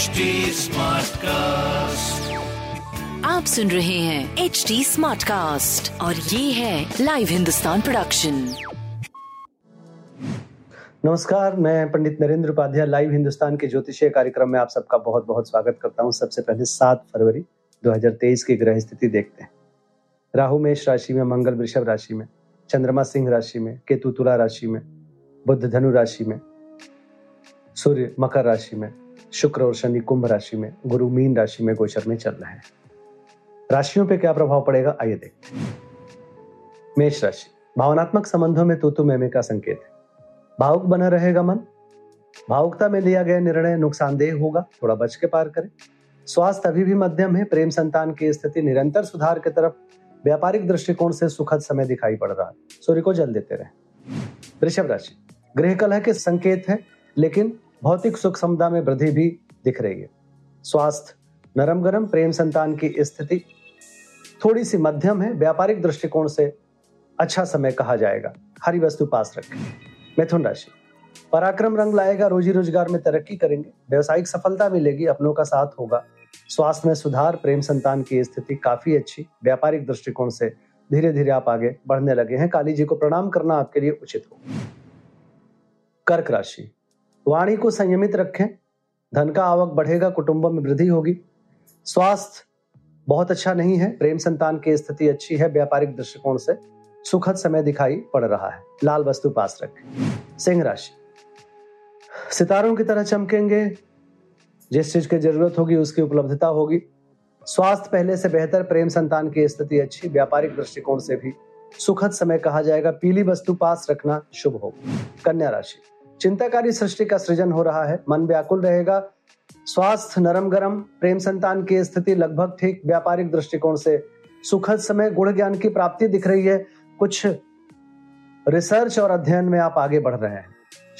HD Smartcast. आप सुन रहे हैं एच डी स्मार्ट कास्ट और ये है लाइव हिंदुस्तान प्रोडक्शन नमस्कार मैं पंडित नरेंद्र उपाध्याय लाइव हिंदुस्तान के ज्योतिषीय कार्यक्रम में आप सबका बहुत बहुत स्वागत करता हूँ। सबसे पहले सात फरवरी 2023 की ग्रह स्थिति देखते हैं। राहु मेष राशि में मंगल वृषभ राशि में चंद्रमा सिंह राशि में केतु तुला राशि में बुद्ध धनु राशि में सूर्य मकर राशि में शुक्र और शनि कुंभ राशि में, गुरु मीन राशि में गोचर में चल रहे हैं। राशियों पे क्या प्रभाव पड़ेगा? आइए देखते हैं। मेष राशि, भावनात्मक संबंधों में तूतु मेमे का संकेत है। भावुक बना रहेगा मन। भावुकता में लिया गया निर्णय नुकसानदेह होगा, थोड़ा बच के पार करें। स्वास्थ्य अभी भी मध्यम है, प्रेम संतान की स्थिति निरंतर सुधार की तरफ़ व्यापारिक दृष्टिकोण से सुखद समय दिखाई पड़ रहा है। सूर्य को जल देते रहे। वृषभ राशि, गृह कलह के संकेत है, लेकिन भौतिक सुख समता में वृद्धि भी दिख रही है। स्वास्थ्य नरम गरम प्रेम संतान की स्थिति थोड़ी सी मध्यम है। व्यापारिक दृष्टिकोण से अच्छा समय कहा जाएगा। हरी वस्तु पास रखें। मिथुन राशि। पराक्रम रंग लाएगा रोजी रोज़गार में तरक्की करेंगे। व्यवसायिक सफलता मिलेगी, अपनों का साथ होगा। स्वास्थ्य में सुधार, प्रेम संतान की स्थिति काफ़ी अच्छी। व्यापारिक दृष्टिकोण से धीरे धीरे आप आगे बढ़ने लगे हैं। काली जी को प्रणाम करना आपके लिए उचित होगा। कर्क राशि। वाणी को संयमित रखें। धन का आवक बढ़ेगा, कुटुंबों में वृद्धि होगी। स्वास्थ्य बहुत अच्छा नहीं है। प्रेम संतान की स्थिति अच्छी है, व्यापारिक दृष्टिकोण से। सुखद समय दिखाई पड़ रहा है। लाल वस्तु पास रखें। सिंह राशि। सितारों की तरह चमकेंगे। जिस चीज़ की ज़रूरत होगी, उसकी उपलब्धता होगी। स्वास्थ्य पहले से बेहतर, प्रेम संतान की स्थिति अच्छी, व्यापारिक दृष्टिकोण से भी। सुखद समय कहा जाएगा। पीली वस्तु पास रखना शुभ होगा। कन्या राशि। चिंताकारी सृष्टि का सृजन हो रहा है। मन व्याकुल रहेगा। स्वास्थ्य नरम गरम प्रेम संतान की स्थिति लगभग ठीक, व्यापारिक दृष्टिकोण से सुखद समय, गुण ज्ञान की प्राप्ति दिख रही है। कुछ रिसर्च और अध्ययन में आप आगे बढ़ रहे हैं।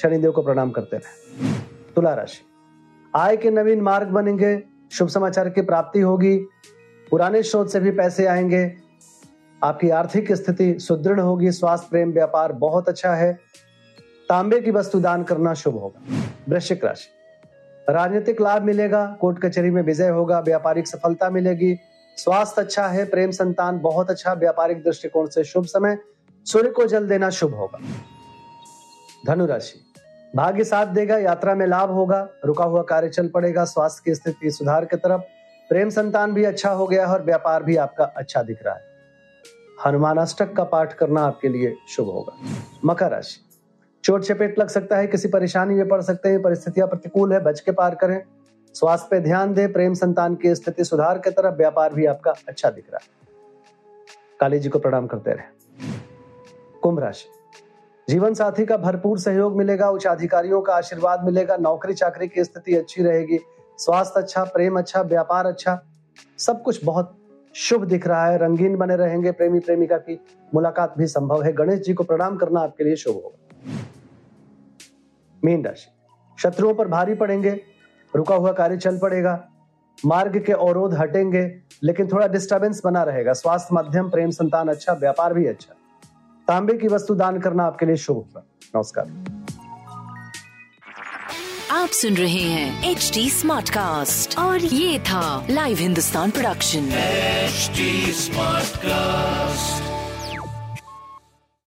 शनिदेव को प्रणाम करते रहे। तुला राशि। आय के नवीन मार्ग बनेंगे। शुभ समाचार की प्राप्ति होगी। पुराने स्रोत से भी पैसे आएँगे। आपकी आर्थिक स्थिति सुदृढ़ होगी। स्वास्थ्य, प्रेम, व्यापार बहुत अच्छा है। तांबे की वस्तु दान करना शुभ होगा। वृश्चिक राशि। राजनीतिक लाभ मिलेगा, कोर्ट कचहरी में विजय होगा, व्यापारिक सफलता मिलेगी। स्वास्थ्य अच्छा है, प्रेम संतान बहुत अच्छा व्यापारिक दृष्टिकोण से शुभ समय। सूर्य को जल देना शुभ होगा। धनु राशि। भाग्य साथ देगा, यात्रा में लाभ होगा, रुका हुआ कार्य चल पड़ेगा, स्वास्थ्य की स्थिति सुधार की तरफ़। प्रेम संतान भी अच्छा हो गया है और व्यापार भी आपका अच्छा दिख रहा है। हनुमान अष्टक का पाठ करना आपके लिए शुभ होगा। मकर राशि। चोट चपेट लग सकता है, किसी परेशानी में पड़ सकते हैं, परिस्थितियाँ प्रतिकूल है बच के पार करें। स्वास्थ्य पे ध्यान दें, प्रेम संतान की स्थिति सुधार की तरफ़, व्यापार भी आपका अच्छा दिख रहा है। काली जी को प्रणाम करते रहे। कुंभ राशि। जीवन साथी का भरपूर सहयोग मिलेगा, उच्च अधिकारियों का आशीर्वाद मिलेगा, नौकरी चाकरी की स्थिति अच्छी रहेगी, स्वास्थ्य अच्छा प्रेम अच्छा व्यापार अच्छा सब कुछ बहुत शुभ दिख रहा है, रंगीन बने रहेंगे प्रेमी प्रेमिका की मुलाकात भी संभव है। गणेश जी को प्रणाम करना आपके लिए शुभ होगा। मीन राशि शत्रुओं पर भारी पड़ेंगे रुका हुआ कार्य चल पड़ेगा मार्ग के अवरोध हटेंगे लेकिन थोड़ा डिस्टरबेंस बना रहेगा। स्वास्थ्य मध्यम प्रेम संतान अच्छा व्यापार भी अच्छा। तांबे की वस्तु दान करना आपके लिए शुभ होगा नमस्कार। आप सुन रहे हैं एच डी स्मार्ट कास्ट और ये था live Hindustan production HD Smartcast.